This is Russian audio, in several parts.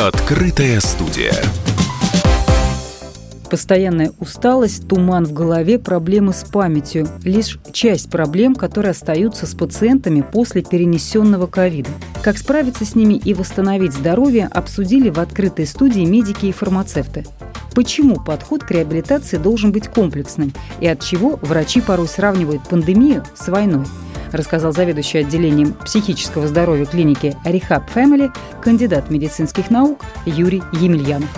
Открытая студия. Постоянная усталость, туман в голове, проблемы с памятью – лишь часть проблем, которые остаются с пациентами после перенесенного ковида. Как справиться с ними и восстановить здоровье, обсудили в открытой студии медики и фармацевты. Почему подход к реабилитации должен быть комплексным и от чего врачи порой сравнивают пандемию с войной – рассказал заведующий отделением психического здоровья клиники Rehab Family, кандидат медицинских наук Юрий Емельянов.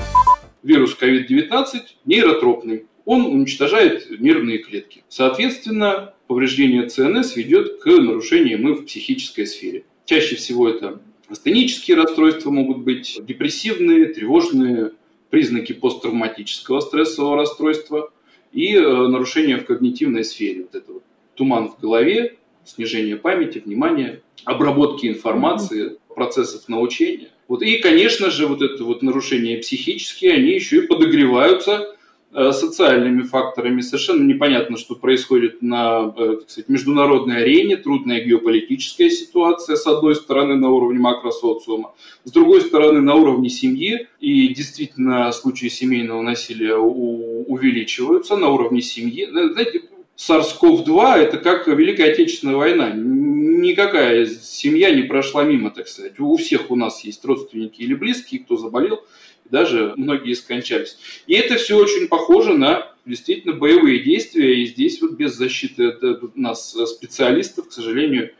Вирус COVID-19 нейротропный. Он уничтожает нервные клетки. Соответственно, повреждение ЦНС ведет к нарушениям и в психической сфере. Чаще всего это астенические расстройства могут быть, депрессивные, тревожные, признаки посттравматического стрессового расстройства и э, нарушения в когнитивной сфере. Вот это вот туман в голове, снижение памяти, внимания, обработки информации, процессов научения. Вот. И, конечно же, вот это вот нарушения психические, они еще и подогреваются э, социальными факторами. Совершенно непонятно, что происходит на э, так сказать, международной арене, трудная геополитическая ситуация, с одной стороны, на уровне макросоциума, с другой стороны, на уровне семьи. И действительно, случаи семейного насилия увеличиваются на уровне семьи. Знаете, SARS-CoV-2 это как Великая Отечественная война. Никакая семья не прошла мимо, так сказать. У всех у нас есть родственники или близкие, кто заболел, даже многие скончались. И это все очень похоже на действительно боевые действия, и здесь вот без защиты нас, специалистов, к сожалению,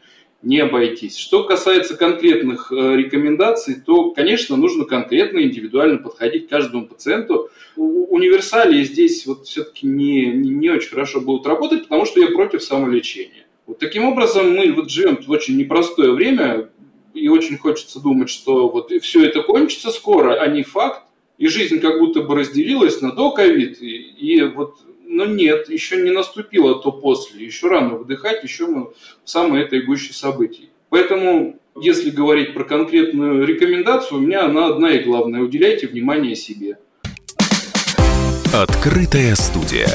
не обойтись. Что касается конкретных э, рекомендаций, то, конечно, нужно конкретно, индивидуально подходить к каждому пациенту. Универсалии здесь вот все-таки не, не, очень хорошо будут работать, потому что я против самолечения. Вот таким образом мы вот живем в очень непростое время, и очень хочется думать, что вот все это кончится скоро, а не факт. И жизнь как будто бы разделилась на до ковид, и, и вот но нет, еще не наступило то после, еще рано выдыхать, еще мы в самой этой гуще событий. Поэтому, если говорить про конкретную рекомендацию, у меня она одна и главная – уделяйте внимание себе. Открытая студия.